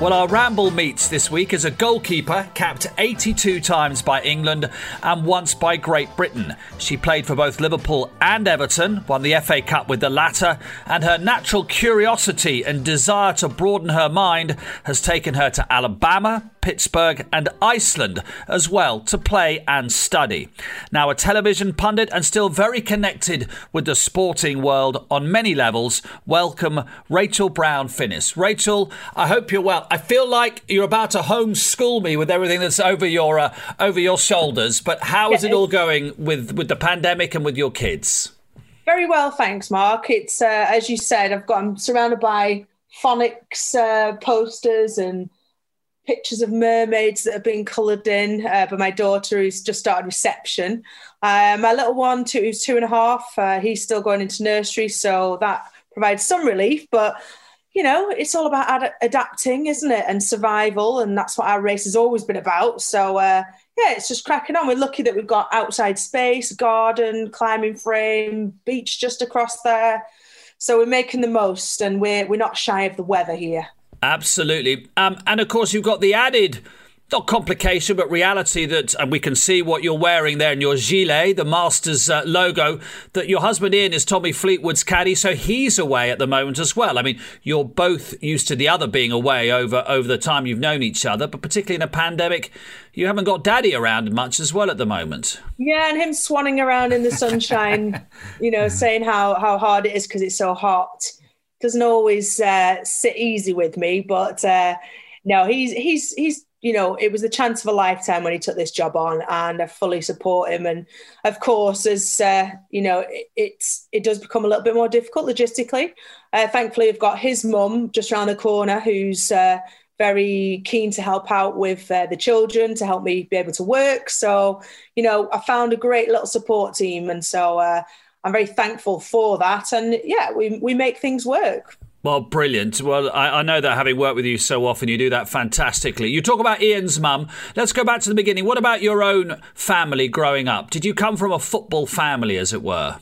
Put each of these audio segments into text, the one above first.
Well, our ramble meets this week as a goalkeeper capped 82 times by England and once by Great Britain. She played for both Liverpool and Everton, won the FA Cup with the latter, and her natural curiosity and desire to broaden her mind has taken her to Alabama, Pittsburgh, and Iceland as well to play and study. Now, a television pundit and still very connected with the sporting world on many levels, welcome Rachel Brown Finnis. Rachel, I hope you're well. I feel like you're about to homeschool me with everything that's over your uh, over your shoulders. But how is it all going with with the pandemic and with your kids? Very well, thanks, Mark. It's uh, as you said, I've got I'm surrounded by phonics uh, posters and pictures of mermaids that have been coloured in uh, by my daughter who's just started reception. Uh, my little one, two, who's two and a half, uh, he's still going into nursery, so that provides some relief. But you know, it's all about ad- adapting, isn't it? And survival. And that's what our race has always been about. So, uh, yeah, it's just cracking on. We're lucky that we've got outside space, garden, climbing frame, beach just across there. So we're making the most and we're, we're not shy of the weather here. Absolutely. Um, and of course, you've got the added not complication, but reality that, and we can see what you're wearing there in your gilet, the Masters uh, logo, that your husband Ian is Tommy Fleetwood's caddy, so he's away at the moment as well. I mean, you're both used to the other being away over, over the time you've known each other, but particularly in a pandemic, you haven't got daddy around much as well at the moment. Yeah, and him swanning around in the sunshine, you know, saying how, how hard it is because it's so hot. Doesn't always uh, sit easy with me, but uh, no, he's he's he's you know, it was the chance of a lifetime when he took this job on, and I fully support him. And of course, as uh, you know, it, it's it does become a little bit more difficult logistically. Uh, thankfully, I've got his mum just around the corner who's uh, very keen to help out with uh, the children to help me be able to work. So, you know, I found a great little support team, and so uh, I'm very thankful for that. And yeah, we we make things work. Well, brilliant. Well, I, I, know that having worked with you so often, you do that fantastically. You talk about Ian's mum. Let's go back to the beginning. What about your own family growing up? Did you come from a football family, as it were?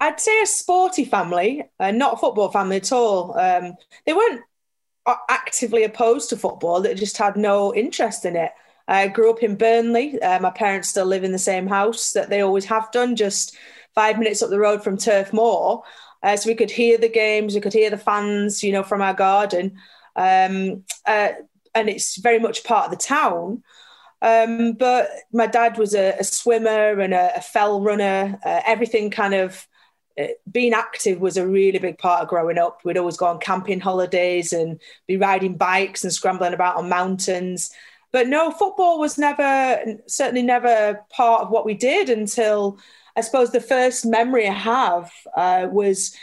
I'd say a sporty family, uh, not a football family at all. Um, they weren't actively opposed to football, they just had no interest in it. I grew up in Burnley. Uh, my parents still live in the same house that they always have done, just five minutes up the road from Turf Moor. Uh, so we could hear the games, we could hear the fans, you know, from our garden. Um, uh, and it's very much part of the town. Um, but my dad was a, a swimmer and a, a fell runner. Uh, everything kind of uh, being active was a really big part of growing up. We'd always go on camping holidays and be riding bikes and scrambling about on mountains. But no, football was never, certainly never part of what we did until I suppose the first memory I have uh, was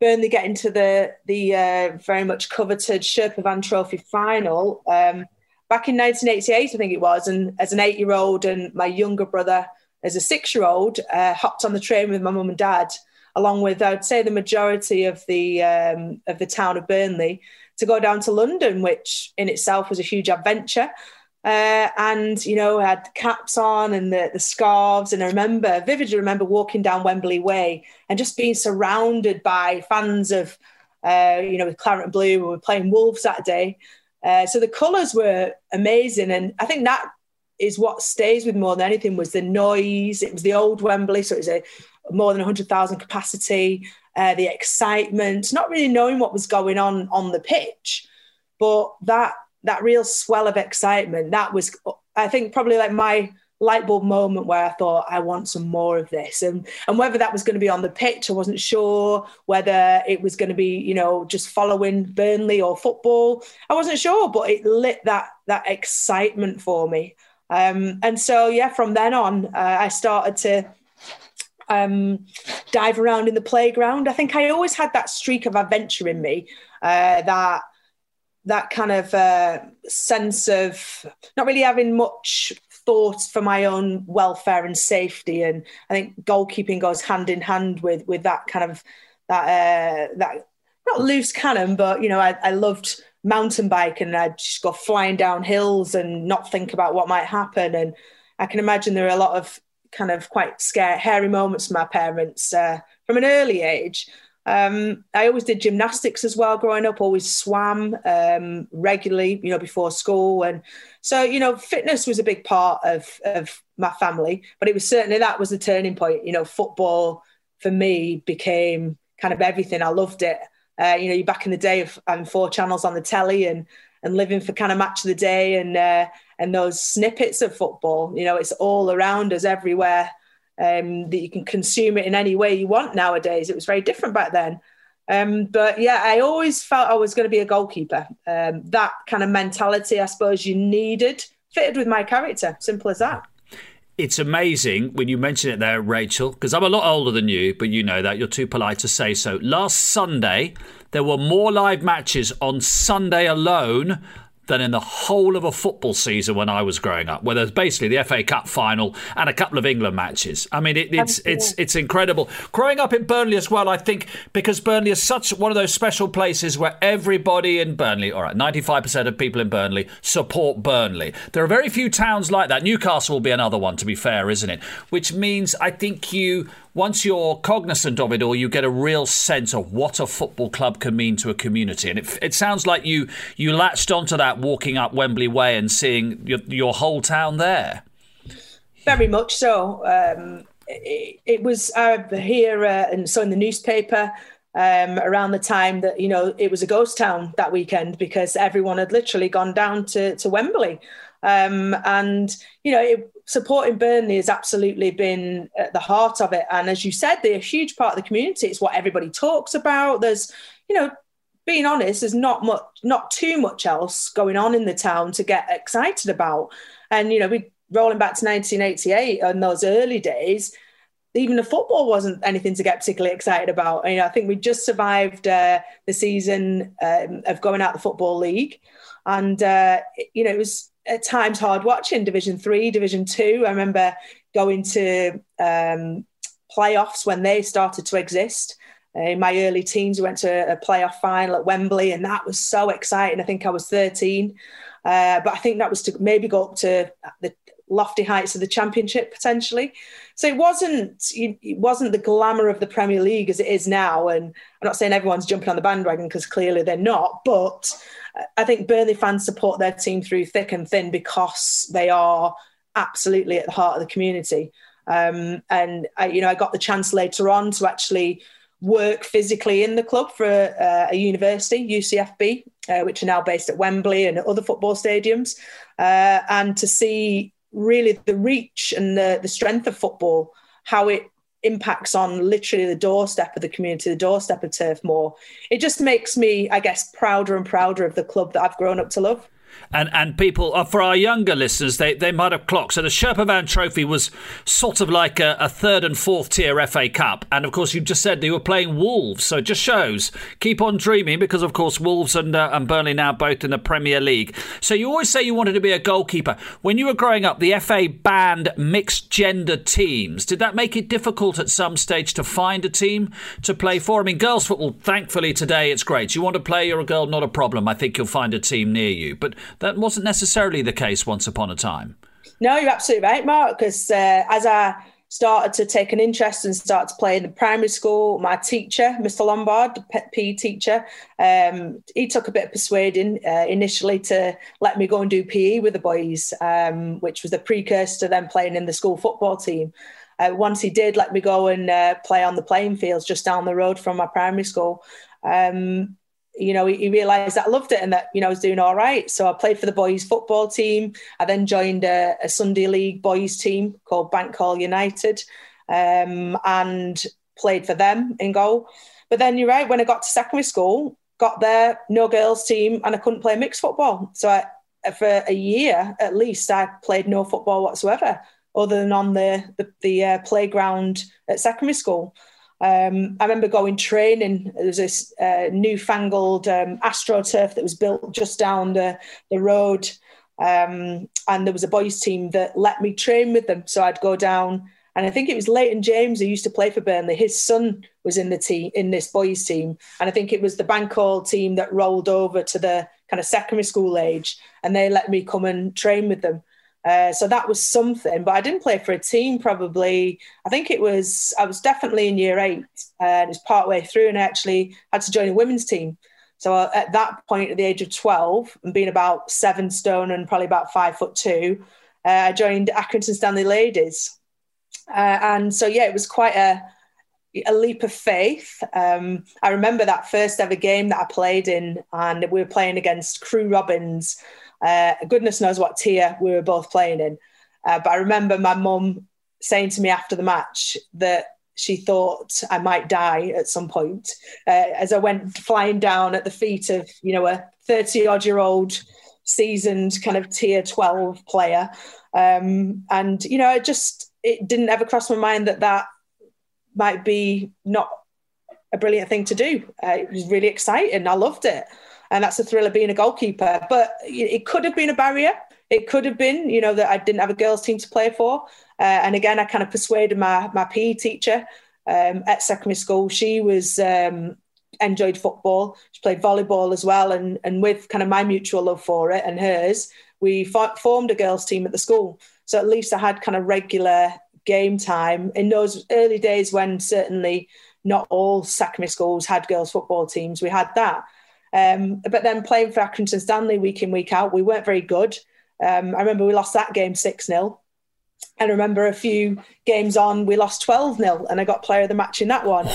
Burnley getting to the the uh, very much coveted Sherpa Van Trophy final um, back in 1988, I think it was. And as an eight year old and my younger brother as a six year old uh, hopped on the train with my mum and dad, along with I'd say the majority of the um, of the town of Burnley, to go down to London, which in itself was a huge adventure. Uh, and you know had caps on and the, the scarves. And i remember vividly remember walking down wembley way and just being surrounded by fans of uh, you know with claret and blue. We were playing wolves that day. Uh, so the colours were amazing. And i think that is what stays with more than anything was the noise. It was the old wembley so it was a more than 100000 capacity uh, the excitement not really knowing what was going on on the pitch. But that that real swell of excitement that was i think probably like my light bulb moment where i thought i want some more of this. And and whether that was going to be on the pitch i wasn't sure. Whether it was going to be you know just following burnley or football i wasn't sure but it lit that that excitement for me. Um, and so yeah from then on uh, i started to um, dive around in the playground. I think i always had that streak of adventure in me uh, that that kind of uh, sense of not really having much thought for my own welfare and safety. And I think goalkeeping goes hand in hand with with that kind of that uh, that not loose cannon, but you know, I, I loved mountain bike and I'd just go flying down hills and not think about what might happen. And I can imagine there are a lot of kind of quite scary, hairy moments for my parents uh, from an early age. Um, I always did gymnastics as well growing up, always swam um, regularly, you know, before school. And so, you know, fitness was a big part of, of my family, but it was certainly that was the turning point. You know, football for me became kind of everything. I loved it. Uh, you know, you're back in the day of having four channels on the telly and and living for kind of match of the day and uh, and those snippets of football. You know, it's all around us everywhere um, that you can consume it in any way you want nowadays. It was very different back then. Um, but yeah, I always felt I was going to be a goalkeeper. Um, that kind of mentality, I suppose, you needed fitted with my character. Simple as that. It's amazing when you mention it there, Rachel, because I'm a lot older than you, but you know that. You're too polite to say so. Last Sunday, there were more live matches on Sunday alone than in the whole of a football season when I was growing up, where there's basically the FA Cup final and a couple of England matches. I mean, it, it's it's it's incredible. Growing up in Burnley as well, I think because Burnley is such one of those special places where everybody in Burnley, all right, 95% of people in Burnley support Burnley. There are very few towns like that. Newcastle will be another one, to be fair, isn't it? Which means I think you once you're cognizant of it all, you get a real sense of what a football club can mean to a community. And it, it sounds like you you latched onto that walking up Wembley Way and seeing your, your whole town there. Very much so. Um, it, it, was uh, here uh, and so in the newspaper. Um, around the time that you know it was a ghost town that weekend because everyone had literally gone down to to Wembley, um, and you know it, supporting Burnley has absolutely been at the heart of it. And as you said, they're a huge part of the community. It's what everybody talks about. There's, you know, being honest, there's not much, not too much else going on in the town to get excited about. And you know, we rolling back to 1988 and those early days. Even the football wasn't anything to get particularly excited about. You know, I think we just survived uh, the season um, of going out the football league, and uh, you know, it was at times hard watching Division Three, Division Two. I remember going to um, playoffs when they started to exist. Uh, in my early teens, we went to a playoff final at Wembley, and that was so exciting. I think I was 13, uh, but I think that was to maybe go up to the lofty heights of the Championship potentially. So it wasn't it wasn't the glamour of the Premier League as it is now. And I'm not saying everyone's jumping on the bandwagon because clearly they're not, but I think Burnley fans support their team through thick and thin because they are absolutely at the heart of the community. Um, and I, you know, I got the chance later on to actually work physically in the club for uh, a university, UCFB, uh, which are now based at Wembley and other football stadiums, uh, and to see really the reach and the, the strength of football, how it impacts on literally the doorstep of the community, the doorstep of Turf Moor. It just makes me, I guess, prouder and prouder of the club that I've grown up to love and and people uh, for our younger listeners they, they might have clocked. So the Sherpa Van Trophy was sort of like a, a, third and fourth tier FA Cup. And of course you just said they were playing Wolves. So it just shows. Keep on dreaming because of course Wolves and, uh, and Burnley now both in the Premier League. So you always say you wanted to be a goalkeeper. When you were growing up the FA banned mixed gender teams. Did that make it difficult at some stage to find a team to play for? I mean girls football thankfully today it's great. You want to play you're a girl not a problem. I think you'll find a team near you. But that wasn't necessarily the case once upon a time. No, you're absolutely right, Mark. Because uh, as I started to take an interest and start to play in the primary school, my teacher, Mr. Lombard, the PE teacher, um, he took a bit of persuading uh, initially to let me go and do PE with the boys, um, which was the precursor to them playing in the school football team. Uh, once he did let me go and uh, play on the playing fields just down the road from my primary school, um, you know, he, he, realised that I loved it and that, you know, I was doing all right. So I played for the boys football team. I then joined a, a Sunday League boys team called Bank Hall United um, and played for them in goal. But then you're right, when I got to secondary school, got there, no girls team, and I couldn't play mixed football. So I, for a year at least, I played no football whatsoever, other than on the, the, the uh, playground at secondary school. Um, I remember going training. There was this uh, newfangled um, AstroTurf that was built just down the, the road. Um, and there was a boys' team that let me train with them. So I'd go down, and I think it was Leighton James who used to play for Burnley. His son was in the team, in this boys' team. And I think it was the Bank Hall team that rolled over to the kind of secondary school age, and they let me come and train with them. Uh, so that was something, but I didn't play for a team probably. I think it was, I was definitely in year eight and it was part way through and I actually had to join a women's team. So uh, at that point, at the age of 12 and being about seven stone and probably about five foot two, uh, I joined Accrington Stanley Ladies. Uh, and so, yeah, it was quite a, a leap of faith. Um, I remember that first ever game that I played in, and we were playing against Crewe Robins. Uh, goodness knows what tier we were both playing in. Uh, but I remember my mum saying to me after the match that she thought I might die at some point uh, as I went flying down at the feet of, you know, a 30 odd year old seasoned kind of tier 12 player. Um, and, you know, it just, it didn't ever cross my mind that that might be not a brilliant thing to do. Uh, it was really exciting. I loved it. And that's the thrill of being a goalkeeper. But it could have been a barrier. It could have been, you know, that I didn't have a girls' team to play for. Uh, and again, I kind of persuaded my, my PE teacher um, at secondary school. She was um, enjoyed football. She played volleyball as well. And, and with kind of my mutual love for it and hers, we formed a girls' team at the school. So at least I had kind of regular game time in those early days when certainly not all secondary schools had girls football teams. We had that. Um, but then playing for Accrington Stanley week in, week out, we weren't very good. Um, I remember we lost that game 6 0. And I remember a few games on, we lost 12 0, and I got player of the match in that one.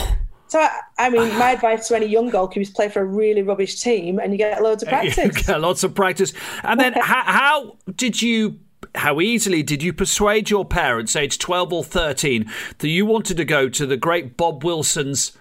So, I, I mean, my advice to any young goalkeeper is play for a really rubbish team and you get loads of practice. You get lots of practice. And then, how, how did you how easily did you persuade your parents, age 12 or 13, that you wanted to go to the great Bob Wilson's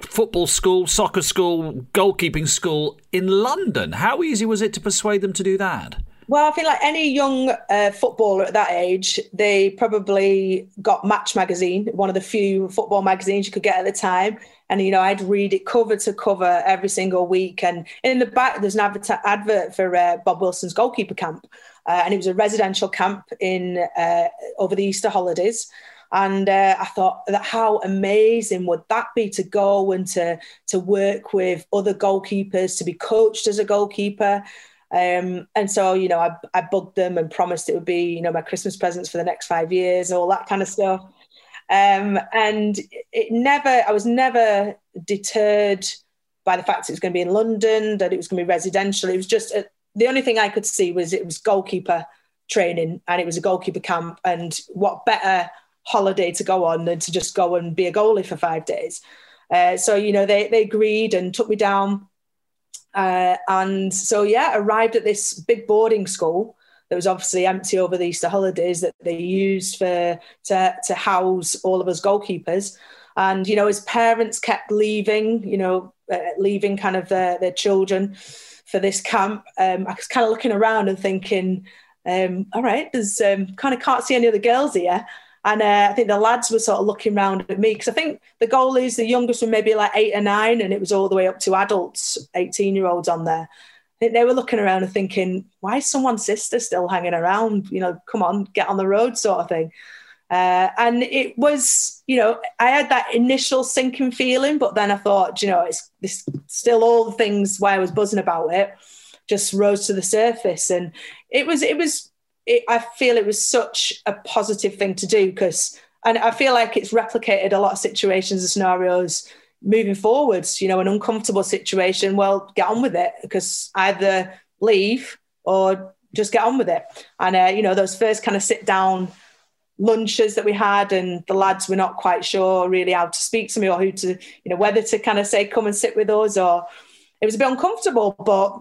football school, soccer school, goalkeeping school in London? How easy was it to persuade them to do that? Well, I feel like any young uh, footballer at that age, they probably got Match magazine, one of the few football magazines you could get at the time. And, you know, I'd read it cover to cover every single week. And in the back, there's an advert, for uh, Bob Wilson's goalkeeper camp. Uh, and it was a residential camp in uh, over the Easter holidays. And uh, I thought that how amazing would that be to go and to to work with other goalkeepers, to be coached as a goalkeeper. Um, and so, you know, I, I bugged them and promised it would be, you know, my Christmas presents for the next five years, all that kind of stuff. Um, and it never, I was never deterred by the fact it was going to be in London, that it was going to be residential. It was just a, the only thing I could see was it was goalkeeper training and it was a goalkeeper camp. And what better holiday to go on than to just go and be a goalie for five days? Uh, so, you know, they, they agreed and took me down. Uh, and so, yeah, arrived at this big boarding school that was obviously empty over the Easter holidays that they used for to, to house all of us goalkeepers. And, you know, as parents kept leaving, you know, uh, leaving kind of their, their children for this camp, um, I was kind of looking around and thinking, um, all right, there's um, kind of can't see any other girls here. And uh, I think the lads were sort of looking around at me because I think the goalies, the youngest were maybe like eight or nine, and it was all the way up to adults, 18 year olds on there. I think they were looking around and thinking, why is someone's sister still hanging around? You know, come on, get on the road, sort of thing. Uh, and it was, you know, I had that initial sinking feeling, but then I thought, you know, it's this still all the things why I was buzzing about it just rose to the surface, and it was, it was, it, I feel it was such a positive thing to do because, and I feel like it's replicated a lot of situations and scenarios moving forwards. You know, an uncomfortable situation, well, get on with it because either leave or just get on with it. And uh, you know, those first kind of sit down lunches that we had and the lads were not quite sure really how to speak to me or who to you know whether to kind of say come and sit with us or it was a bit uncomfortable but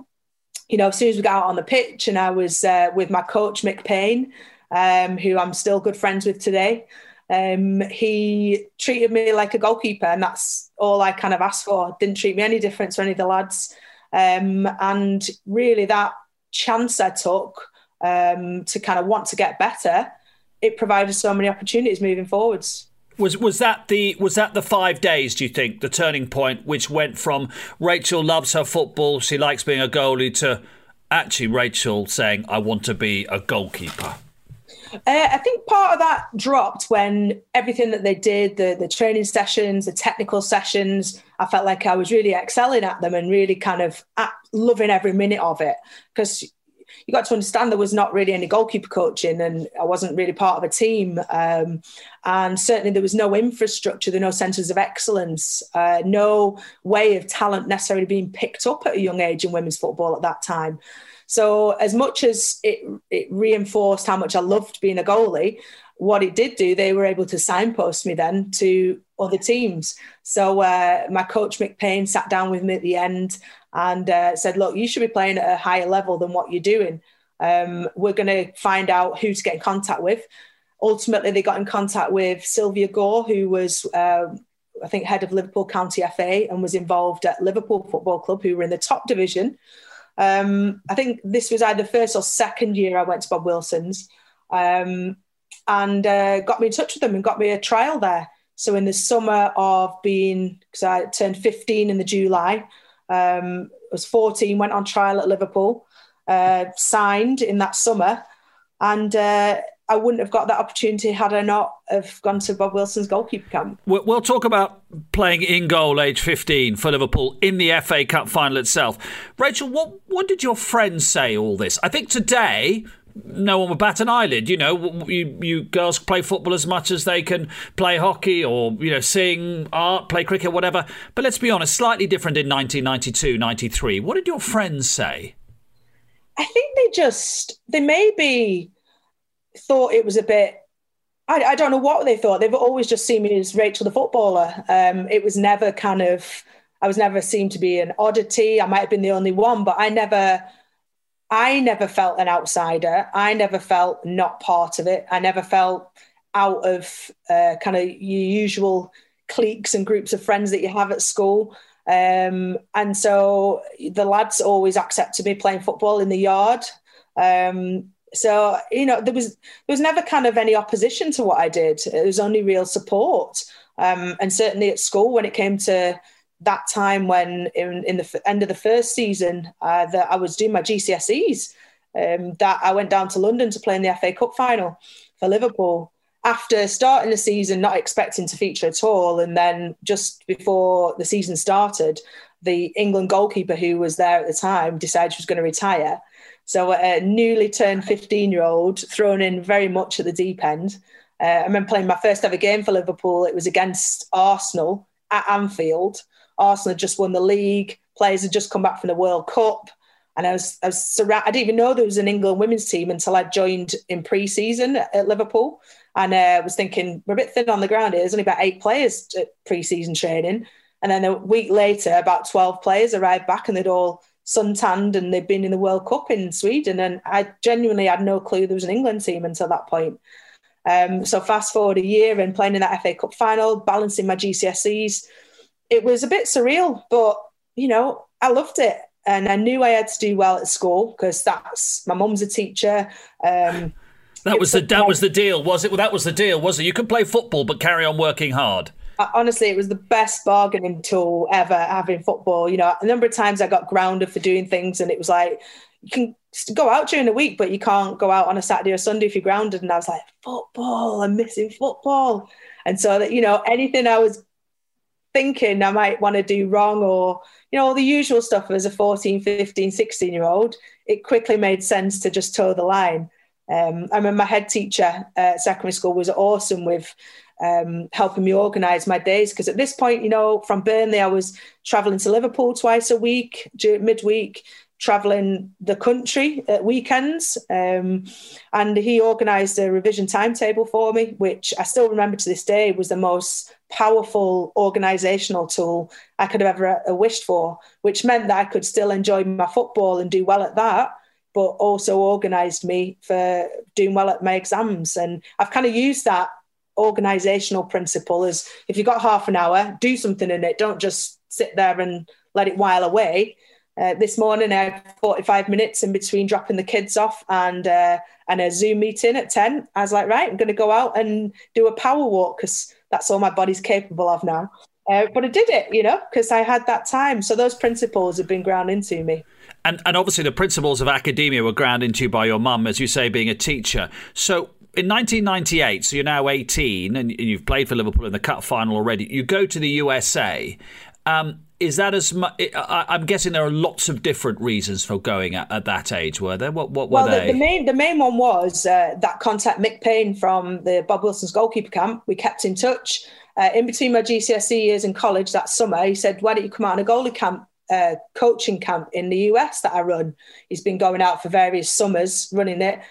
you know as soon as we got out on the pitch and i was uh, with my coach mick payne um, who i'm still good friends with today um, he treated me like a goalkeeper and that's all i kind of asked for didn't treat me any different to any of the lads um, and really that chance i took um, to kind of want to get better it provided so many opportunities moving forwards. Was was that the was that the five days? Do you think the turning point, which went from Rachel loves her football, she likes being a goalie, to actually Rachel saying, "I want to be a goalkeeper." Uh, I think part of that dropped when everything that they did, the the training sessions, the technical sessions, I felt like I was really excelling at them and really kind of loving every minute of it because you got to understand there was not really any goalkeeper coaching, and I wasn't really part of a team. Um, and certainly there was no infrastructure, there were no centres of excellence, uh, no way of talent necessarily being picked up at a young age in women's football at that time. So as much as it, it reinforced how much I loved being a goalie, what it did do, they were able to signpost me then to other teams. So uh, my coach Mick Payne sat down with me at the end and uh, said, "Look, you should be playing at a higher level than what you're doing. Um, we're going to find out who to get in contact with." Ultimately, they got in contact with Sylvia Gore, who was. Uh, I think head of Liverpool County FA and was involved at Liverpool Football Club, who were in the top division. Um, I think this was either first or second year I went to Bob Wilson's. Um, and uh, got me in touch with them and got me a trial there. So in the summer of being, because I turned 15 in the July, um, was 14, went on trial at Liverpool, uh, signed in that summer, and uh, I wouldn't have got that opportunity had I not have gone to Bob Wilson's goalkeeper camp. We'll talk about playing in goal age 15 for Liverpool in the FA Cup final itself. Rachel, what, what did your friends say all this? I think today no one would bat an eyelid. You know, you, you girls play football as much as they can play hockey or, you know, sing, art, play cricket, whatever. But let's be honest, slightly different in 1992, 93. What did your friends say? I think they just, they maybe thought it was a bit I, I, don't know what they thought. They've always just seen me as Rachel the footballer. Um, it was never kind of, I was never seen to be an oddity. I might have been the only one, but I never I never felt an outsider. I never felt not part of it. I never felt out of uh, kind of your usual cliques and groups of friends that you have at school. Um, and so the lads always accepted me playing football in the yard. Um, so you know there was there was never kind of any opposition to what I did. It was only real support. Um, and certainly at school when it came to that time when in, in the end of the first season uh, that I was doing my GCSEs, um, that I went down to London to play in the FA Cup final for Liverpool. After starting the season, not expecting to feature at all, and then just before the season started, the England goalkeeper who was there at the time decided she was going to retire. So a newly turned 15 year old thrown in very much at the deep end. Uh, I remember playing my first ever game for Liverpool. It was against Arsenal at Anfield. Arsenal had just won the league. Players had just come back from the World Cup. And I was, I was surrounded. I didn't even know there was an England women's team until I joined in pre-season at Liverpool. And uh, I uh, was thinking, we're a bit thin on the ground here. There's only about eight players at pre-season training. And then a week later, about 12 players arrived back and they'd all suntanned and they'd been in the World Cup in Sweden. And I genuinely had no clue there was an England team until that point. Um, so fast forward a year and playing in that FA Cup final, balancing my GCSEs, it was a bit surreal, but you know, I loved it. And I knew I had to do well at school because that's my mum's a teacher. Um, that was the that was the deal, was it? Well, that was the deal, was it? You can play football but carry on working hard. honestly, it was the best bargaining tool ever having football. You know, a number of times I got grounded for doing things, and it was like you can go out during the week, but you can't go out on a Saturday or Sunday if you're grounded. And I was like, football, I'm missing football. And so that you know, anything I was thinking I might want to do wrong or, you know, all the usual stuff as a 14, 15, 16 year old, it quickly made sense to just toe the line. Um, I remember my head teacher at secondary school was awesome with um, helping me organise my days because at this point, you know, from Burnley, I was travelling to Liverpool twice a week, midweek, traveling the country at weekends. Um, and he organised a revision timetable for me, which I still remember to this day was the most powerful organisational tool I could have ever uh, wished for, which meant that I could still enjoy my football and do well at that. But also organised me for doing well at my exams. And I've kind of used that organisational principle as if you've got half an hour, do something in it. Don't just sit there and let it while away uh, this morning, I had 45 minutes in between dropping the kids off and uh, and a Zoom meeting at 10. I was like, right, I'm going to go out and do a power walk because that's all my body's capable of now. Uh, but I did it, you know, because I had that time. So those principles have been ground into me. And, and obviously, the principles of academia were ground into by your mum, as you say, being a teacher. So in 1998, so you're now 18 and you've played for Liverpool in the cup final already, you go to the USA. Um, is that as much? I'm guessing there are lots of different reasons for going at, at that age. Were there? What, what were well, they? The, the, main the main one was uh, that contact Mick Payne from the Bob Wilson's goalkeeper camp. We kept in touch. Uh, in between my GCSE years in college that summer, he said, "Why don't you come out on a goalie camp, uh, coaching camp in the US that I run?" He's been going out for various summers running it.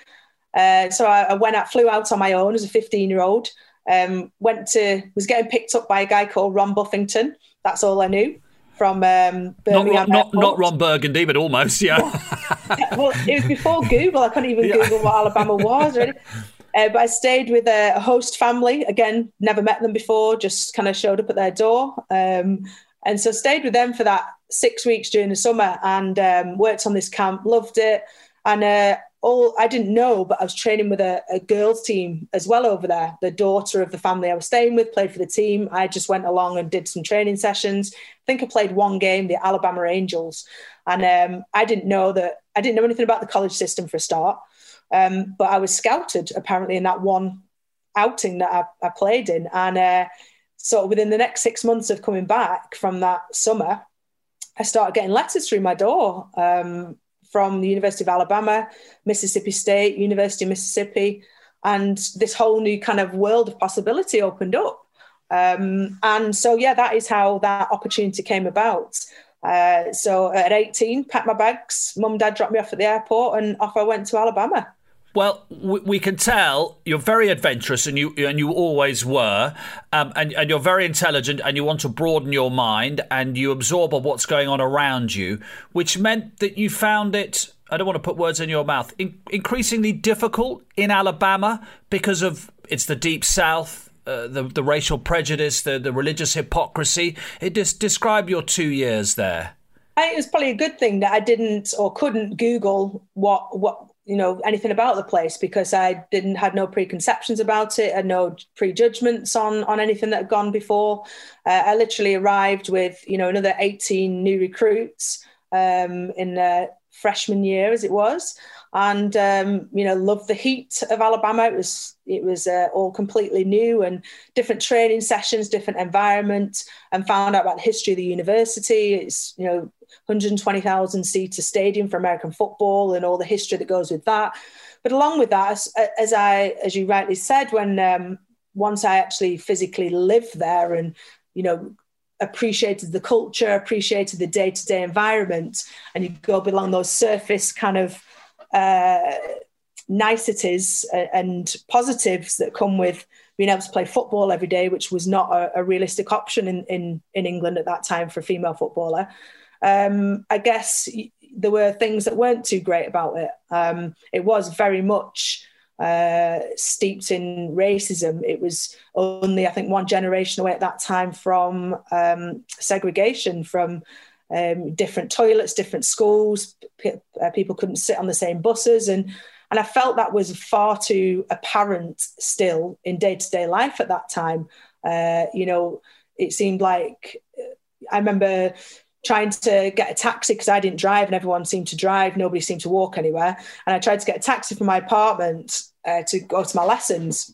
Uh, so I, I, went out, flew out on my own as a 15 year old. Um, went to was getting picked up by a guy called Ron Buffington. That's all I knew from um, Birmingham. Not, not, not, Ron Burgundy, but almost, yeah. well, it was before Google. I couldn't even yeah. Google what Alabama was. Really. Uh, but I stayed with a, host family. Again, never met them before, just kind of showed up at their door. Um, and so stayed with them for that six weeks during the summer and um, worked on this camp, loved it. And uh, all I didn't know, but I was training with a, a, girls team as well over there. The daughter of the family I was staying with played for the team. I just went along and did some training sessions. I think I played one game, the Alabama Angels, and um, I didn't know that I didn't know anything about the college system for a start. Um, but I was scouted apparently in that one outing that I, I played in, and uh, so within the next six months of coming back from that summer, I started getting letters through my door. Um, from the University of Alabama, Mississippi State, University of Mississippi, and this whole new kind of world of possibility opened up. Um, and so, yeah, that is how that opportunity came about. Uh, so at 18, packed my bags, mum, and dad dropped me off at the airport, and off I went to Alabama. Well, we can tell you're very adventurous, and you and you always were, um, and and you're very intelligent, and you want to broaden your mind, and you absorb what's going on around you, which meant that you found it. I don't want to put words in your mouth. In, increasingly difficult in Alabama because of it's the deep South, uh, the the racial prejudice, the the religious hypocrisy. It just describe your two years there. I think it was probably a good thing that I didn't or couldn't Google what what you know anything about the place because I didn't had no preconceptions about it, and no prejudgments on on anything that had gone before. Uh, I literally arrived with you know another eighteen new recruits um, in the freshman year, as it was, and um, you know loved the heat of Alabama. It was it was uh, all completely new and different training sessions, different environment, and found out about the history of the university. It's you know 120,000 seater stadium for American football and all the history that goes with that. But along with that, as, as I, as you rightly said, when um, once I actually physically lived there and, you know, appreciated the culture, appreciated the day to day environment, and you go along those surface kind of uh, niceties and positives that come with being able to play football every day, which was not a, a realistic option in, in, in England at that time for a female footballer um, I guess there were things that weren't too great about it. Um, it was very much uh, steeped in racism. It was only, I think, one generation away at that time from um, segregation, from um, different toilets, different schools. P- uh, people couldn't sit on the same buses, and and I felt that was far too apparent still in day to day life at that time. Uh, you know, it seemed like I remember trying to get a taxi because I didn't drive and everyone seemed to drive. Nobody seemed to walk anywhere. And I tried to get a taxi from my apartment uh, to go to my lessons.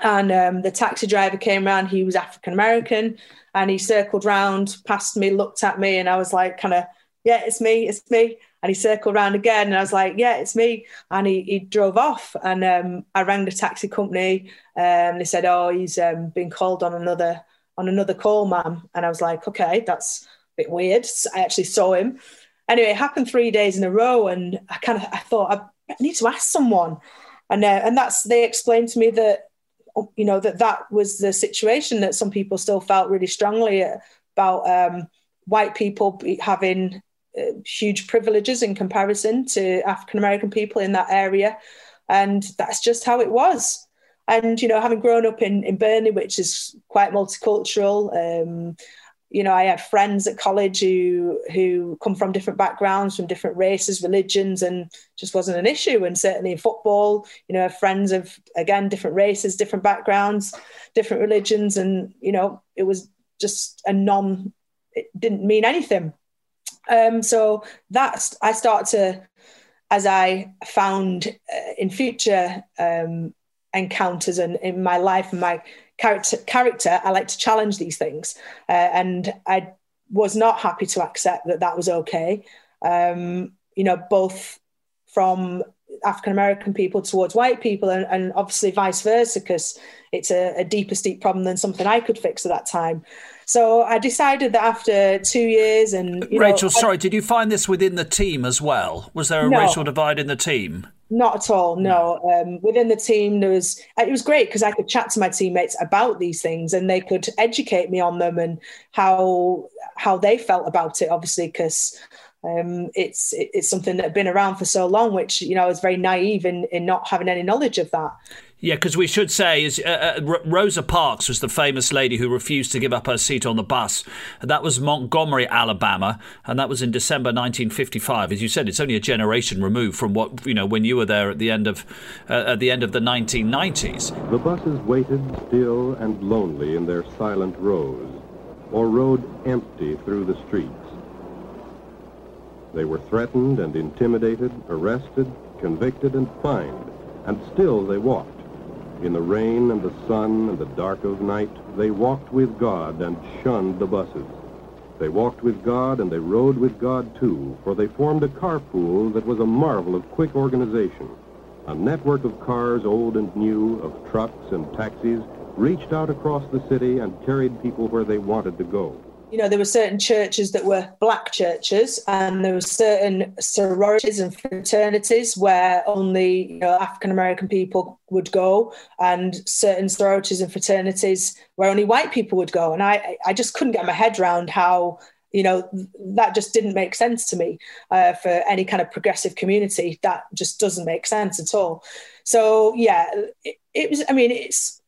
And um, the taxi driver came around. He was African American and he circled round, past me, looked at me, and I was like, kind of, yeah, it's me, it's me. And he circled around again, and I was like, yeah, it's me. And he, he drove off. And um, I rang the taxi company. and they said, oh, he's um, been called on another on another call, ma'am. And I was like, okay, that's a bit weird. I actually saw him. Anyway, it happened three days in a row, and I kind of I thought I need to ask someone, and uh, and that's they explained to me that you know that that was the situation that some people still felt really strongly about um, white people having uh, huge privileges in comparison to African American people in that area, and that's just how it was. And you know, having grown up in in Burnley, which is quite multicultural. Um, you know, I had friends at college who who come from different backgrounds, from different races, religions, and just wasn't an issue. And certainly in football, you know, friends of again different races, different backgrounds, different religions, and you know, it was just a non. It didn't mean anything. Um, so that's I start to, as I found uh, in future um, encounters and in my life and my character character i like to challenge these things uh, and i was not happy to accept that that was okay. Um, you know, both from African American people towards white people, and, and obviously vice versa, because it's a, a deeper, steep problem than something I could fix at that time. So I decided that after two years, and Rachel, know, sorry, I, did you find this within the team as well? Was there a no, racial divide in the team? Not at all. No, um, within the team there was. It was great because I could chat to my teammates about these things, and they could educate me on them and how how they felt about it. Obviously, because um, it's it's something that had been around for so long, which you know I was very naive in in not having any knowledge of that. Yeah, because we should say is uh, uh, Rosa Parks was the famous lady who refused to give up her seat on the bus. That was Montgomery, Alabama, and that was in December 1955. As you said, it's only a generation removed from what you know when you were there at the end of uh, at the end of the 1990s. The buses waited still and lonely in their silent rows, or rode empty through the streets. They were threatened and intimidated, arrested, convicted, and fined, and still they walked. In the rain and the sun and the dark of night, they walked with God and shunned the buses. They walked with God and they rode with God too, for they formed a carpool that was a marvel of quick organization. A network of cars, old and new, of trucks and taxis, reached out across the city and carried people where they wanted to go you know, there were certain churches that were black churches, and there were certain sororities and fraternities where only you know, African American people would go, and certain sororities and fraternities where only white people would go. And I, I just couldn't get my head around how you know that just didn't make sense to me uh, for any kind of progressive community that just doesn't make sense at all so yeah it, it was i mean it's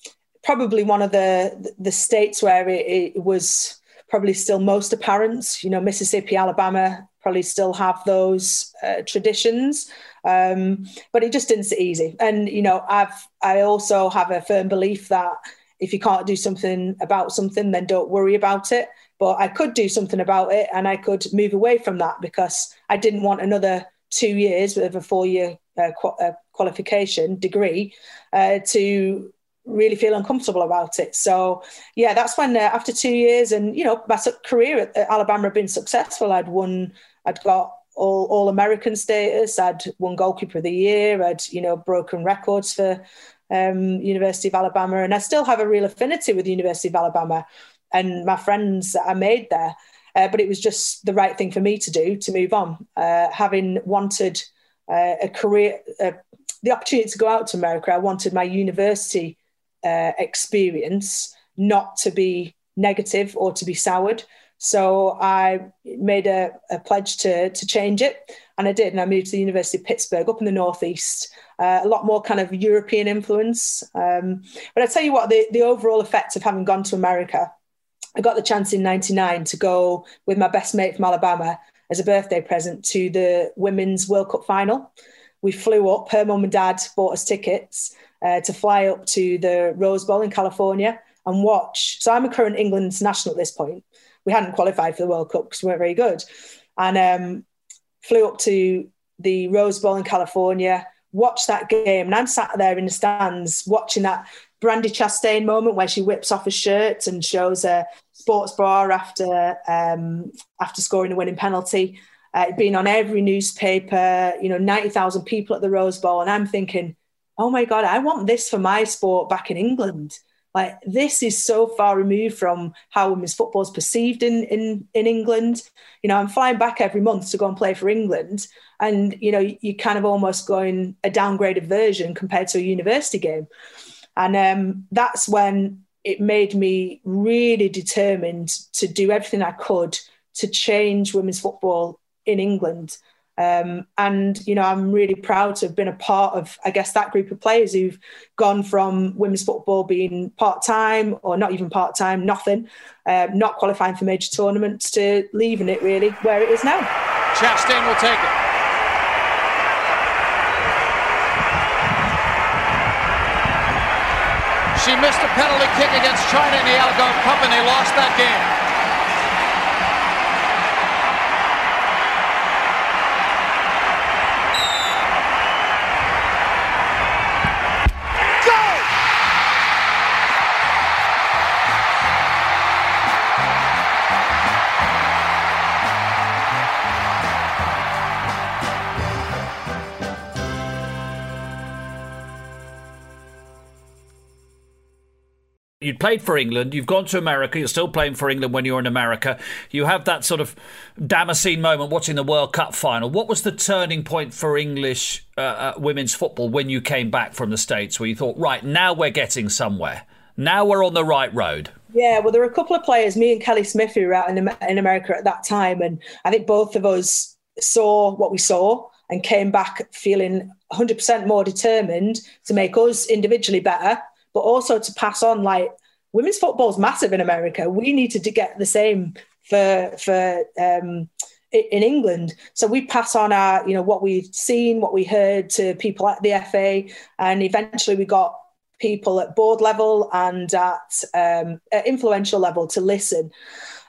probably one of the the states where it, it was probably still most apparent. You know, Mississippi, Alabama probably still have those uh, traditions, um, but it just didn't sit easy. And you know, I've I also have a firm belief that if you can't do something about something, then don't worry about it. But I could do something about it, and I could move away from that because I didn't want another two years with a four-year uh, qu- uh, qualification degree uh, to really feel uncomfortable about it. So yeah, that's when uh, after two years and you know my career at, Alabama had been successful. I'd won, I'd got all all American status. I'd won goalkeeper of the year. I'd you know broken records for um, University of Alabama, and I still have a real affinity with the University of Alabama and my friends that I made there. Uh, but it was just the right thing for me to do to move on. Uh, having wanted uh, a career, uh, the opportunity to go out to America, I wanted my university uh, experience not to be negative or to be soured. So I made a, a, pledge to, to change it, and I did. And I moved to the University of Pittsburgh up in the Northeast, uh, a lot more kind of European influence. Um, but I tell you what, the, the overall effect of having gone to America, I got the chance in 99 to go with my best mate from Alabama as a birthday present to the Women's World Cup final. We flew up, her mum and dad bought us tickets uh, to fly up to the Rose Bowl in California and watch. So I'm a current England international at this point. We hadn't qualified for the World Cup because we weren't very good. And um, flew up to the Rose Bowl in California, watched that game. And I'm sat there in the stands watching that Brandi Chastain moment where she whips off her shirt and shows a sports bra after um, after scoring a winning penalty. Uh, being on every newspaper, you know, 90,000 people at the Rose Bowl. And I'm thinking, oh my God, I want this for my sport back in England. Like this is so far removed from how women's football is perceived in, in, in England. You know, I'm flying back every month to go and play for England. And, you know, you kind of almost going a downgraded version compared to a university game. And um, that's when it made me really determined to do everything I could to change women's football in England um, and you know, I'm really proud to have been a part of, I guess, that group of players who've gone from women's football being part time or not even part time, nothing, um, not qualifying for major tournaments, to leaving it really where it is now. Chastain will take it. She missed a penalty kick against China in the Algarve Cup, and they lost that game. You played for England, you've gone to America, you're still playing for England when you're in America. You have that sort of Damascene moment watching the World Cup final. What was the turning point for English uh, uh, women's football when you came back from the States where you thought, right, now we're getting somewhere? Now we're on the right road? Yeah, well, there were a couple of players, me and Kelly Smith, who were out in, in America at that time. And I think both of us saw what we saw and came back feeling 100% more determined to make us individually better, but also to pass on like women's football is massive in America. We needed to get the same for for um, in England. So we pass on our, you know, what we've seen, what we heard to people at the FA, and eventually we got people at board level and at, um, at influential level to listen.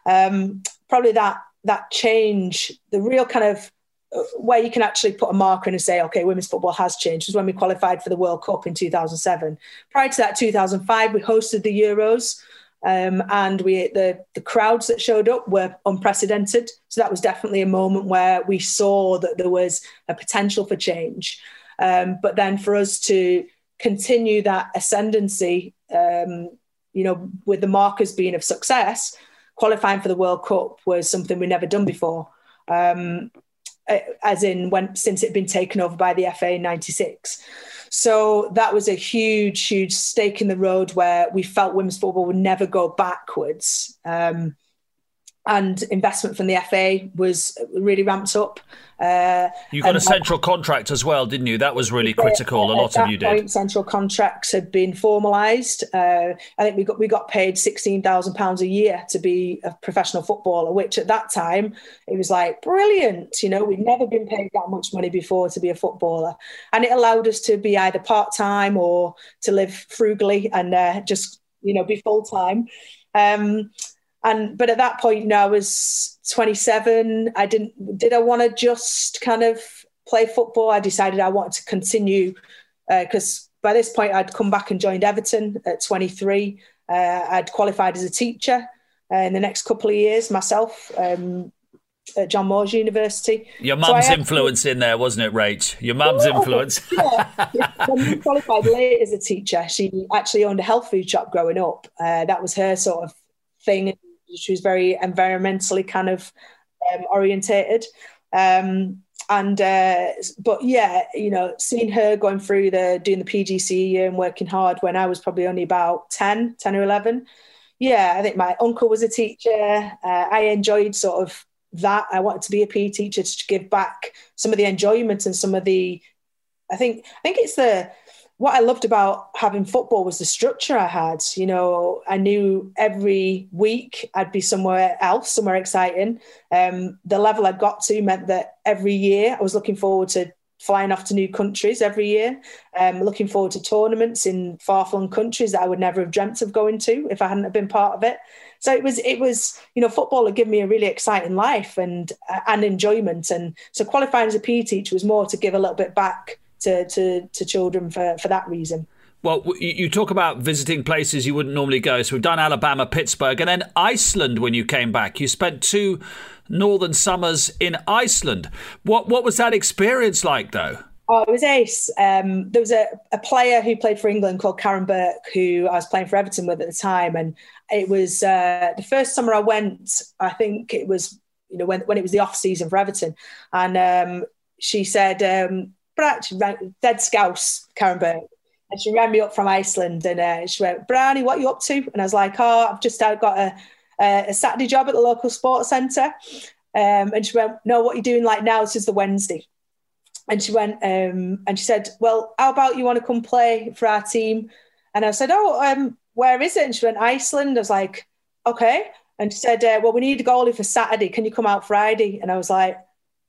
Um, probably that that change, the real kind of where you can actually put a marker in and say, okay, women's football has changed was when we qualified for the World Cup in 2007. Prior to that, 2005, we hosted the Euros. Um, and we the the crowds that showed up were unprecedented. So that was definitely a moment where we saw that there was a potential for change. Um, but then for us to continue that ascendancy, um, you know, with the markers being of success, qualifying for the World Cup was something we never done before. Um, as in when since it had been taken over by the FA in 96. So that was a huge, huge stake in the road where we felt women's football would never go backwards. Um, and investment from the FA was really ramped up. Uh, you got a central contract as well, didn't you? That was really critical. A lot of you did. Central contracts had been formalised. Uh, I think we got we got paid sixteen thousand pounds a year to be a professional footballer, which at that time it was like brilliant. You know, we'd never been paid that much money before to be a footballer, and it allowed us to be either part time or to live frugally and uh, just you know be full time. Um, and but at that point, you know, I was 27. I didn't did I want to just kind of play football. I decided I wanted to continue because uh, by this point I'd come back and joined Everton at 23. Uh, I'd qualified as a teacher uh, in the next couple of years myself. Um, at John Moores University. Your mum's so influence to... in there, wasn't it, Rach? Your mum's oh, influence. yeah. When qualified late as a teacher, she actually owned a health food shop growing up. Uh, that was her sort of thing she was very environmentally kind of um, orientated. Um, and uh, but yeah, you know, seeing her going through the doing the PGCE year and working hard when I was probably only about 10, 10 or 11. Yeah, I think my uncle was a teacher. Uh, I enjoyed sort of that. I wanted to be a PE teacher to give back some of the enjoyment and some of the. I think I think it's the what I loved about having football was the structure I had. You know, I knew every week I'd be somewhere else, somewhere exciting. Um, the level I got to meant that every year I was looking forward to flying off to new countries every year, um, looking forward to tournaments in far-flung countries that I would never have dreamt of going to if I hadn't have been part of it. So it was, it was, you know, football had given me a really exciting life and and enjoyment. And so qualifying as a PE teacher was more to give a little bit back to, to, to children for, for that reason. Well, you talk about visiting places you wouldn't normally go. So we've done Alabama, Pittsburgh, and then Iceland when you came back. You spent two northern summers in Iceland. What what was that experience like, though? Oh, it was ace. Um, there was a, a player who played for England called Karen Burke, who I was playing for Everton with at the time, and it was uh, the first summer I went. I think it was you know when when it was the off season for Everton, and um, she said um, Brad, dead scouse, Karen Burke. And she rang me up from Iceland and uh, she went, Brownie, what are you up to? And I was like, oh, I've just got a, a Saturday job at the local sports centre. Um, and she went, no, what are you doing like now? This is the Wednesday. And she went, um, and she said, well, how about you want to come play for our team? And I said, oh, um, where is it? And she went, Iceland. I was like, okay. And she said, uh, well, we need a goalie for Saturday. Can you come out Friday? And I was like,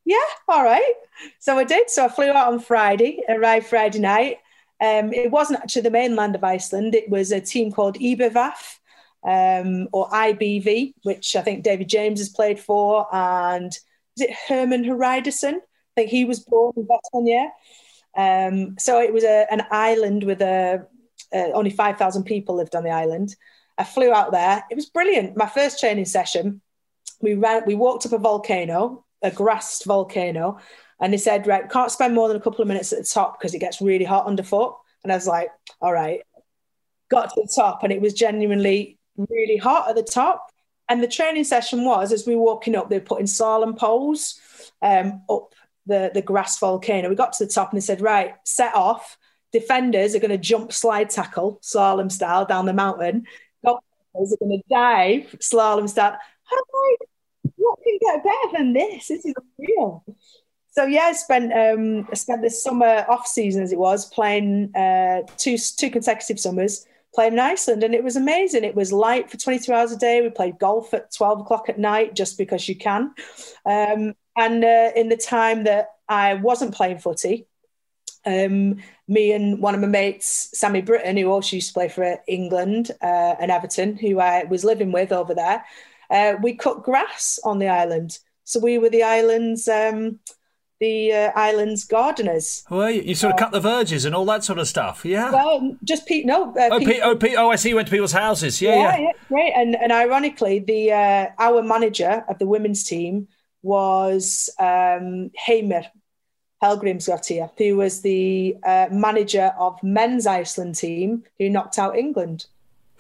yeah, all right. So I did. So I flew out on Friday, arrived Friday night. Um, it wasn't actually the mainland of Iceland. It was a team called IBVF um, or IBV, which I think David James has played for. And is it Hermann Hreiðarsson? I think he was born in Vestmannaeyjar. Um, so it was a, an island with a, uh, only 5,000 people lived on the island. I flew out there. It was brilliant. My first training session, we ran, we walked up a volcano a grassed volcano. And they said, right, can't spend more than a couple of minutes at the top because it gets really hot underfoot. And I was like, all right. got to the top, and it was genuinely really hot at the top. And the training session was as we were walking up, they were putting slalom poles um, up the, the grass volcano. We got to the top and they said, right, set off. Defenders are going to jump slide tackle, slalom style, down the mountain. Goalkeepers are going to dive, slalom style. Like, what can get better than this? This is real. So yeah, I spent um, I spent this summer off season as it was playing uh, two two consecutive summers playing in Iceland, and it was amazing. It was light for 22 hours a day. We played golf at 12 o'clock at night just because you can. Um, and uh, in the time that I wasn't playing footy, um, me and one of my mates, Sammy Britton, who also used to play for England uh, and Everton, who I was living with over there, uh, we cut grass on the island. So we were the island's um, the uh, island's gardeners. Well, you, you sort of cut the verges and all that sort of stuff, yeah. Well, just Pete. No. Uh, oh, Pete, oh, Pete, oh, I see. You went to people's houses. Yeah, yeah, yeah. great. And and ironically, the uh, our manager of the women's team was um, Heimir Hallgrímsson, who was the uh, manager of men's Iceland team who knocked out England.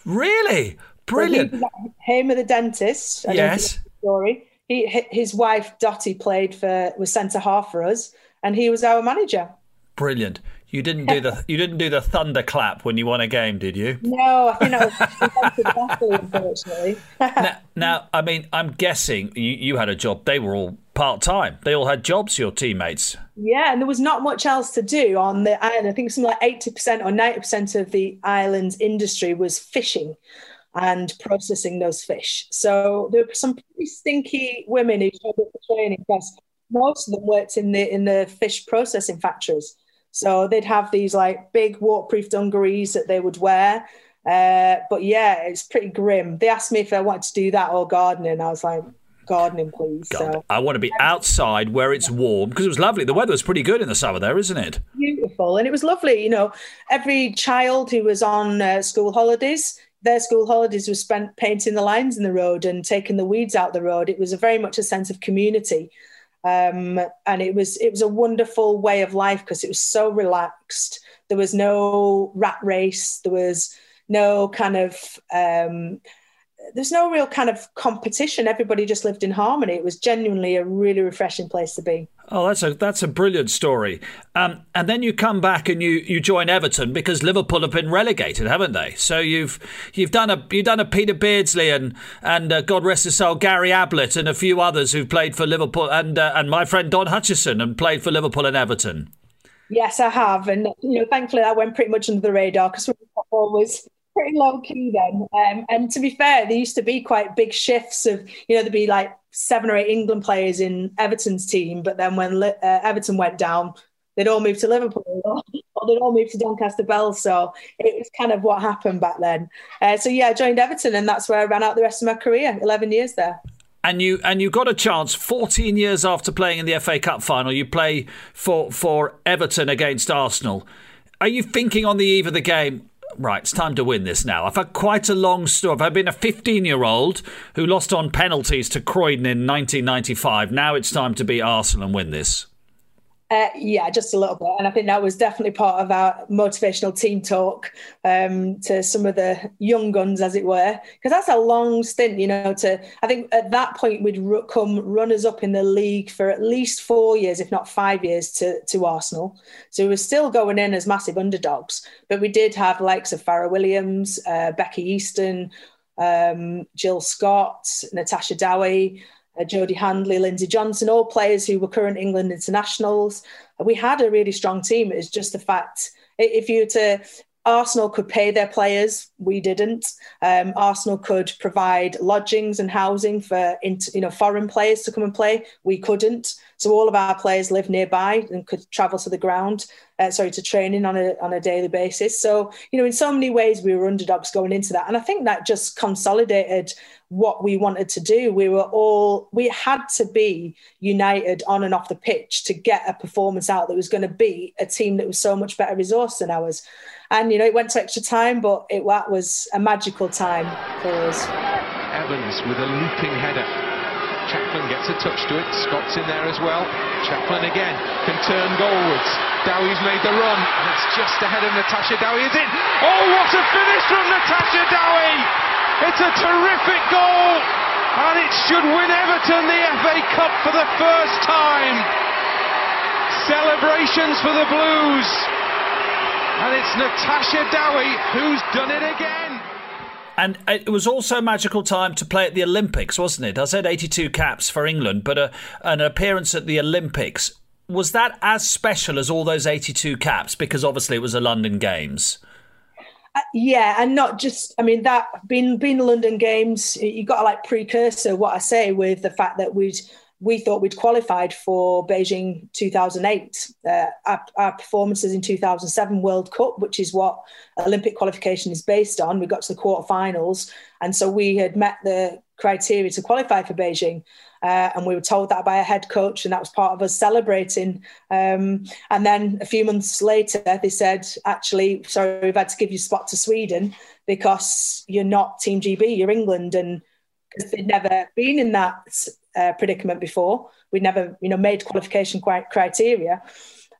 Really? Brilliant. So Heimir the dentist. I yes. Story. He, his wife Dottie played for was centre half for us, and he was our manager. Brilliant. You didn't do the you didn't do the thunderclap when you won a game, did you? No, I think I was unfortunately. now, now, I mean, I'm guessing you, you had a job. They were all part time. They all had jobs. Your teammates. Yeah, and there was not much else to do on the island. I think something like eighty percent or ninety percent of the island's industry was fishing and processing those fish. So there were some pretty stinky women who showed up for training because most of them worked in the in the fish processing factories. So they'd have these like big waterproof dungarees that they would wear. Uh, but yeah, it's pretty grim. They asked me if I wanted to do that or gardening. I was like, gardening, please. God, so, I want to be outside where it's warm because it was lovely. The weather was pretty good in the summer there, isn't it? Beautiful. And it was lovely. You know, every child who was on uh, school holidays, their school holidays were spent painting the lines in the road and taking the weeds out the road. It was a very much a sense of community. Um, and it was it was a wonderful way of life because it was so relaxed. There was no rat race. There was no kind of um, there's no real kind of competition. Everybody just lived in harmony. It was genuinely a really refreshing place to be. Oh, that's a that's a brilliant story. Um, and then you come back and you, you join Everton because Liverpool have been relegated, haven't they? So you've you've done a you've done a Peter Beardsley and and uh, God rest his soul Gary Ablett and a few others who've played for Liverpool and uh, and my friend Don Hutchison and played for Liverpool and Everton. Yes, I have, and you know, thankfully that went pretty much under the radar because football was pretty low key then. Um, and to be fair, there used to be quite big shifts of, you know, there'd be like seven or eight England players in Everton's team, but then when uh, Everton went down, they'd all moved to Liverpool or they'd all moved to Doncaster Belles. So it was kind of what happened back then. Uh, so yeah, I joined Everton and that's where I ran out the rest of my career, 11 years there. And you and you got a chance 14 years after playing in the FA Cup final. You play for for Everton against Arsenal. Are you thinking on the eve of the game? Right, it's time to win this now. I've had quite a long story. I've been a 15 year old who lost on penalties to Croydon in 1995. Now it's time to beat Arsenal and win this. Uh, yeah, just a little bit. And I think that was definitely part of our motivational team talk um, to some of the young guns, as it were, because that's a long stint, you know. To I think at that point we'd come runners up in the league for at least four years, if not five years, to, to Arsenal. So we were still going in as massive underdogs, but we did have likes of Fara Williams, uh, Becky Easton, um, Jill Scott, Natasha Dowie uh, Jodie Handley, Lindsay Johnson, all players who were current England internationals. We had a really strong team. It's just the fact if you were to Arsenal could pay their players. We didn't. Um, Arsenal could provide lodgings and housing for you know foreign players to come and play. We couldn't. So all of our players lived nearby and could travel to the ground. Uh, sorry, to training on a on a daily basis. So you know, in so many ways, we were underdogs going into that, and I think that just consolidated what we wanted to do. We were all we had to be united on and off the pitch to get a performance out that was going to be a team that was so much better resourced than ours. And you know, it went to extra time, but it that was a magical time for us. Evans with a looping header. Chaplin gets a touch to it. Scott's in there as well. Chaplin again can turn goalwards. Dowie's made the run, and it's just ahead of Natasha Dowie. Is in? Oh, what a finish from Natasha Dowie! It's a terrific goal, and it should win Everton the FA Cup for the first time. Celebrations for the Blues, and it's Natasha Dowie who's done it again. And it was also a magical time to play at the Olympics, wasn't it? I said 82 caps for England, but a, an appearance at the Olympics. Was that as special as all those 82 caps? Because obviously it was the London Games. Uh, yeah, and not just. I mean, that being being the London Games, you got to like precursor what I say with the fact that we'd we thought we'd qualified for Beijing 2008. Uh, our, our, performances in 2007 World Cup, which is what Olympic qualification is based on, we got to the quarterfinals, and so we had met the criteria to qualify for Beijing. Uh, and we were told that by a head coach, and that was part of us celebrating. Um, and then a few months later, they said, "Actually, sorry, we've had to give you spot to Sweden because you're not Team GB, you're England." And because they'd never been in that uh, predicament before. We'd never, you know, made qualification criteria.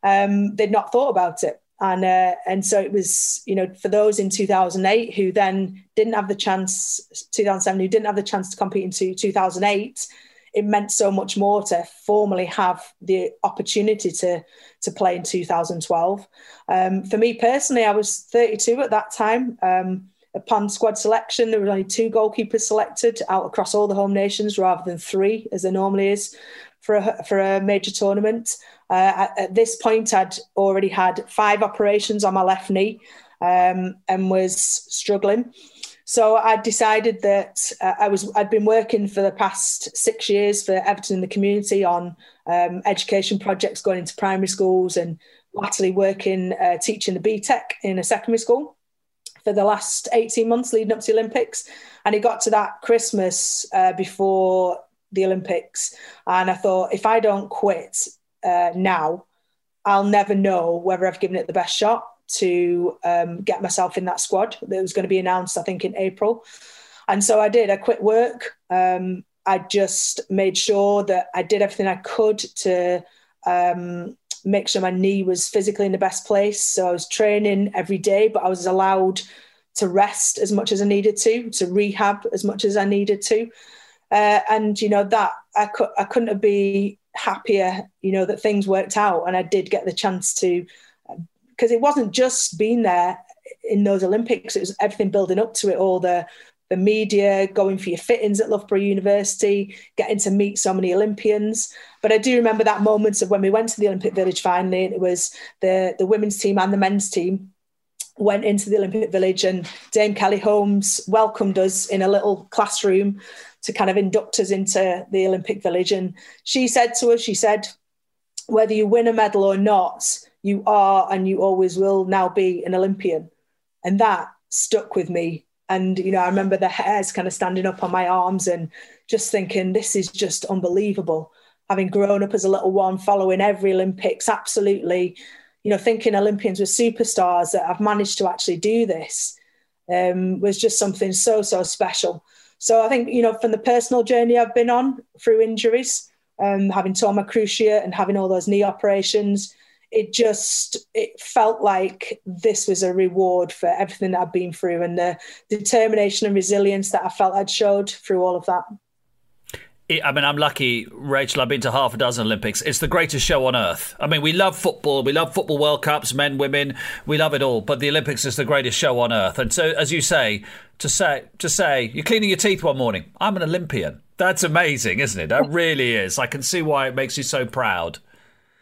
Um, they'd not thought about it, and uh, and so it was, you know, for those in 2008 who then didn't have the chance, 2007 who didn't have the chance to compete into 2008. It meant so much more to formally have the opportunity to to play in 2012. Um, for me personally, I was 32 at that time. Um, upon squad selection, there were only two goalkeepers selected out across all the home nations rather than three, as there normally is for a, for a major tournament. Uh, at, at, this point, I'd already had five operations on my left knee um, and was struggling. So I decided that uh, I was I'd been working for the past six years for Everton in the community on um, education projects going into primary schools and latterly working uh, teaching the BTEC in a secondary school for the last 18 months leading up to the Olympics. And it got to that Christmas uh, before the Olympics. And I thought, if I don't quit uh, now, I'll never know whether I've given it the best shot to um, get myself in that squad that was going to be announced, I think, in April. And so I did. I quit work. Um, I just made sure that I did everything I could to um, make sure my knee was physically in the best place. So I was training every day, but I was allowed to rest as much as I needed to, to rehab as much as I needed to. Uh, and you know that I could I couldn't have been happier. You know that things worked out, and I did get the chance to because it wasn't just being there in those Olympics; it was everything building up to it, all the the media, going for your fittings at Loughborough University, getting to meet so many Olympians. But I do remember that moment of when we went to the Olympic Village finally, and it was the, the women's team and the men's team went into the Olympic Village, and Dame Kelly Holmes welcomed us in a little classroom to kind of induct us into the Olympic Village. And she said to us, she said, whether you win a medal or not, you are and you always will now be an Olympian. And that stuck with me and, you know, I remember the hairs kind of standing up on my arms and just thinking, this is just unbelievable. Having grown up as a little one, following every Olympics, absolutely, you know, thinking Olympians were superstars that I've managed to actually do this um, was just something so, so special. So I think, you know, from the personal journey I've been on through injuries, um, having torn my cruciate and having all those knee operations, it just it felt like this was a reward for everything that I've been through and the determination and resilience that I felt I'd showed through all of that. I mean, I'm lucky, Rachel. I've been to half a dozen Olympics. It's the greatest show on earth. I mean, we love football. We love football World Cups, men, women. We love it all. But the Olympics is the greatest show on earth. And so, as you say, to say, to say, you're cleaning your teeth one morning. I'm an Olympian. That's amazing, isn't it? That really is. I can see why it makes you so proud.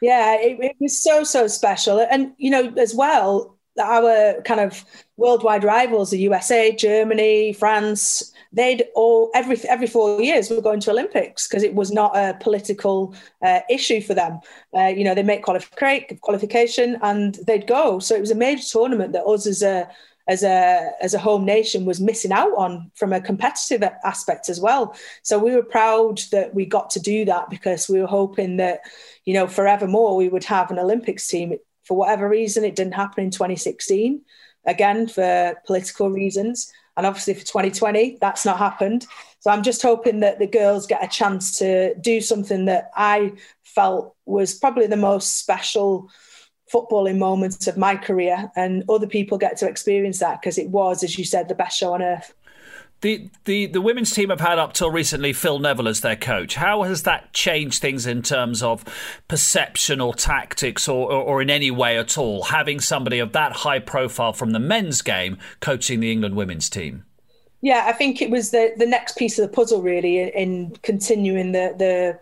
Yeah, it, it was so so special, and you know as well our kind of worldwide rivals, the USA, Germany, France, they'd all every every four years were going to Olympics because it was not a political uh, issue for them. Uh, you know, they make qualific- qualification and they'd go. So it was a major tournament that us as a as a as a home nation was missing out on from a competitive aspect as well. So we were proud that we got to do that because we were hoping that you know forevermore we would have an Olympics team. For whatever reason, it didn't happen in 2016. Again, for political reasons. And obviously for 2020, that's not happened. So I'm just hoping that the girls get a chance to do something that I felt was probably the most special footballing moments of my career and other people get to experience that because it was as you said the best show on earth the, the the women's team have had up till recently Phil Neville as their coach. How has that changed things in terms of perception or tactics or, or, or, in any way at all, having somebody of that high profile from the men's game coaching the England women's team? Yeah, I think it was the, the next piece of the puzzle really in, in continuing the, the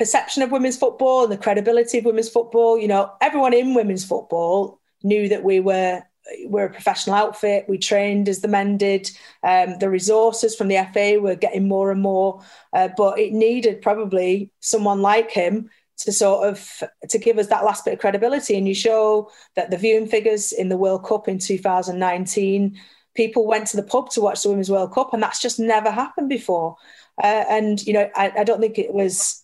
perception of women's football and the credibility of women's football. You know, everyone in women's football knew that we were we're a professional outfit. We trained as the men did. Um, the resources from the FA were getting more and more, uh, but it needed probably someone like him to sort of to give us that last bit of credibility. And you show that the viewing figures in the World Cup in 2019, people went to the pub to watch the Women's World Cup, and that's just never happened before. Uh, and you know, I, I don't think it was.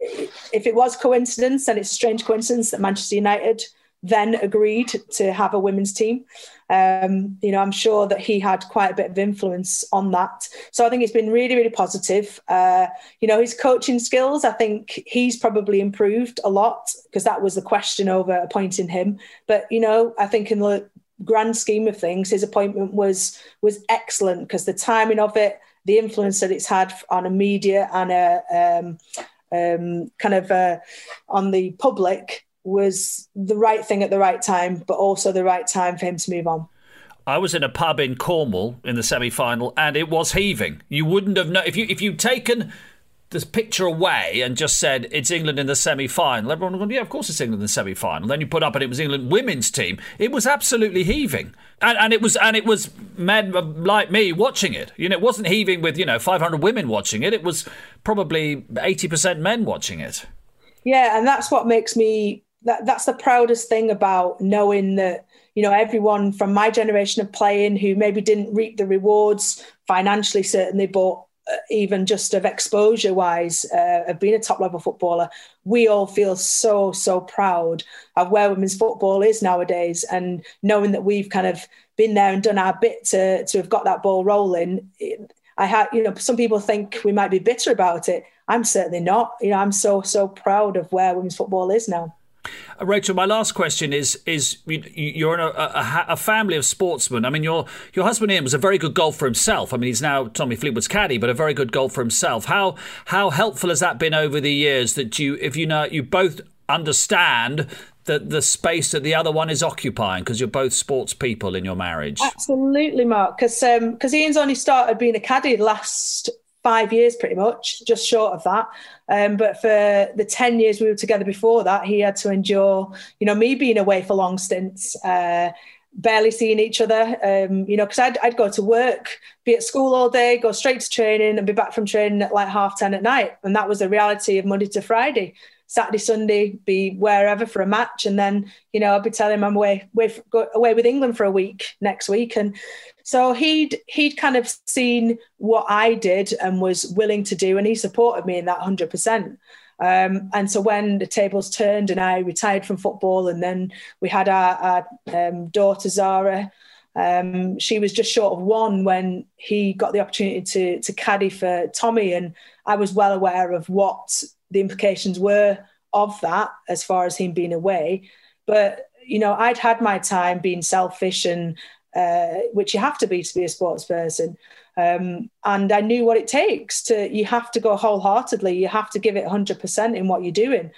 If it was coincidence, then it's a strange coincidence that Manchester United then agreed to have a women's team. Um, you know, I'm sure that he had quite a bit of influence on that. So I think it's been really, really positive. Uh, you know, his coaching skills, I think he's probably improved a lot because that was the question over appointing him. But you know, I think in the grand scheme of things, his appointment was was excellent because the timing of it, the influence that it's had on a media and a um, um, kind of uh, on the public was the right thing at the right time, but also the right time for him to move on. I was in a pub in Cornwall in the semi-final, and it was heaving. You wouldn't have known if you if you'd taken this picture away and just said it's England in the semi-final. Everyone would go, yeah, of course it's England in the semi-final. Then you put up and it was England women's team. It was absolutely heaving, and, and it was and it was men like me watching it. You know, it wasn't heaving with you know 500 women watching it. It was probably 80 percent men watching it. Yeah, and that's what makes me that that's the proudest thing about knowing that you know everyone from my generation of playing who maybe didn't reap the rewards financially certainly but even just of exposure wise uh, of being a top level footballer we all feel so so proud of where women's football is nowadays. And knowing that we've kind of been there and done our bit to to have got that ball rolling i had you know some people think we might be bitter about it. I'm certainly not. You know i'm so so proud of where women's football is now. uh, Rachel, my last question is: is you're in a, a, a, family of sportsmen. I mean, your your husband Ian was a very good golfer himself. I mean, he's now Tommy Fleetwood's caddy, but a very good golfer himself. How how helpful has that been over the years? That you, if you know, you both understand the the space that the other one is occupying because you're both sports people in your marriage. Absolutely, Mark. Because because um, Ian's only started being a caddy last five years, pretty much, just short of that. Um, but for the 10 years we were together before that, he had to endure, you know, me being away for long stints, uh, barely seeing each other, um, you know, because I'd, I'd go to work, be at school all day, go straight to training and be back from training at like half 10 at night. And that was the reality of Monday to Friday. Saturday, Sunday, be wherever for a match, and then you know i'd be telling him I'm away, away, away with England for a week next week, and so he'd he'd kind of seen what I did and was willing to do, and he supported me in that hundred percent. Um, and so when the tables turned and I retired from football, and then we had our, our um, daughter Zara. Um, she was just short of one when he got the opportunity to to caddy for Tommy, and I was well aware of what the implications were of that as far as him being away. But you know, I'd had my time being selfish and uh, which you have to be to be a sports person. Um, and I knew what it takes to. You have to go wholeheartedly. You have to give it 100% in what you're doing.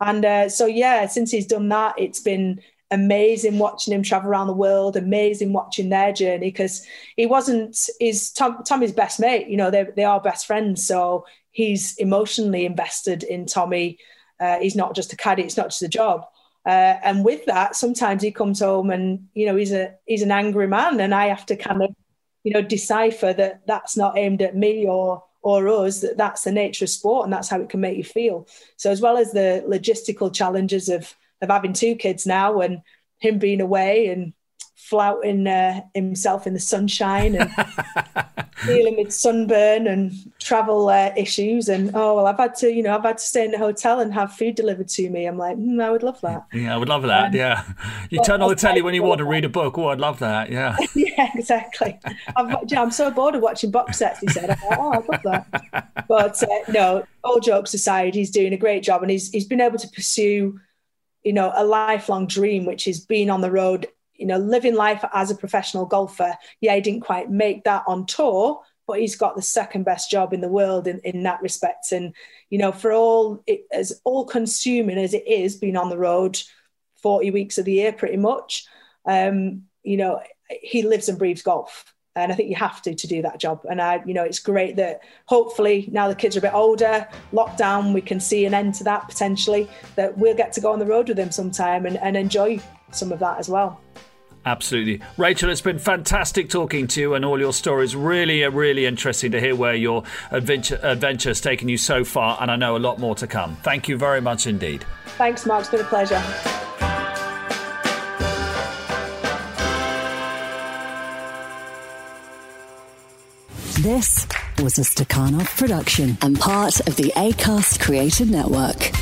And uh, so, yeah, since he's done that, it's been amazing watching him travel around the world. Amazing watching their journey because he wasn't. He's Tom, Tommy's best mate. You know, they they are best friends. So he's emotionally invested in Tommy. Uh, he's not just a caddy, it's not just a job. Uh, and with that, sometimes he comes home and you know he's a he's an angry man, and I have to kind of you know decipher that that's not aimed at me or or us. That that's the nature of sport, and that's how it can make you feel. So as well as the logistical challenges of of having two kids now and him being away and flouting uh, himself in the sunshine and dealing with sunburn and travel uh, issues, and oh well, I've had to, you know, I've had to stay in a hotel and have food delivered to me. I'm like, mm, I would love that. Yeah, I would love that. Um, yeah, you turn on the telly when you want to read a book. Oh, I'd love that. Yeah. yeah, exactly. I'm, I'm so bored of watching box sets. He said, oh, I'd love that. But uh, no, all jokes aside, he's doing a great job, and he's he's been able to pursue, you know, a lifelong dream, which is being on the road you know, living life as a professional golfer. Yeah, he didn't quite make that on tour, but he's got the second best job in the world in, in that respect. And, you know, for all it, as all consuming as it is being on the road 40 weeks of the year, pretty much, um, you know, he lives and breathes golf. And I think you have to to do that job. And I, you know, it's great that hopefully now the kids are a bit older, lockdown, we can see an end to that potentially, that we'll get to go on the road with him sometime and, and enjoy some of that as well. Absolutely. Rachel, it's been fantastic talking to you and all your stories. Really, uh, really interesting to hear where your adventure, adventure has taken you so far, and I know a lot more to come. Thank you very much indeed. Thanks, Mark. It's been a pleasure. This was a Stakhanov production and part of the ACAST Creative Network.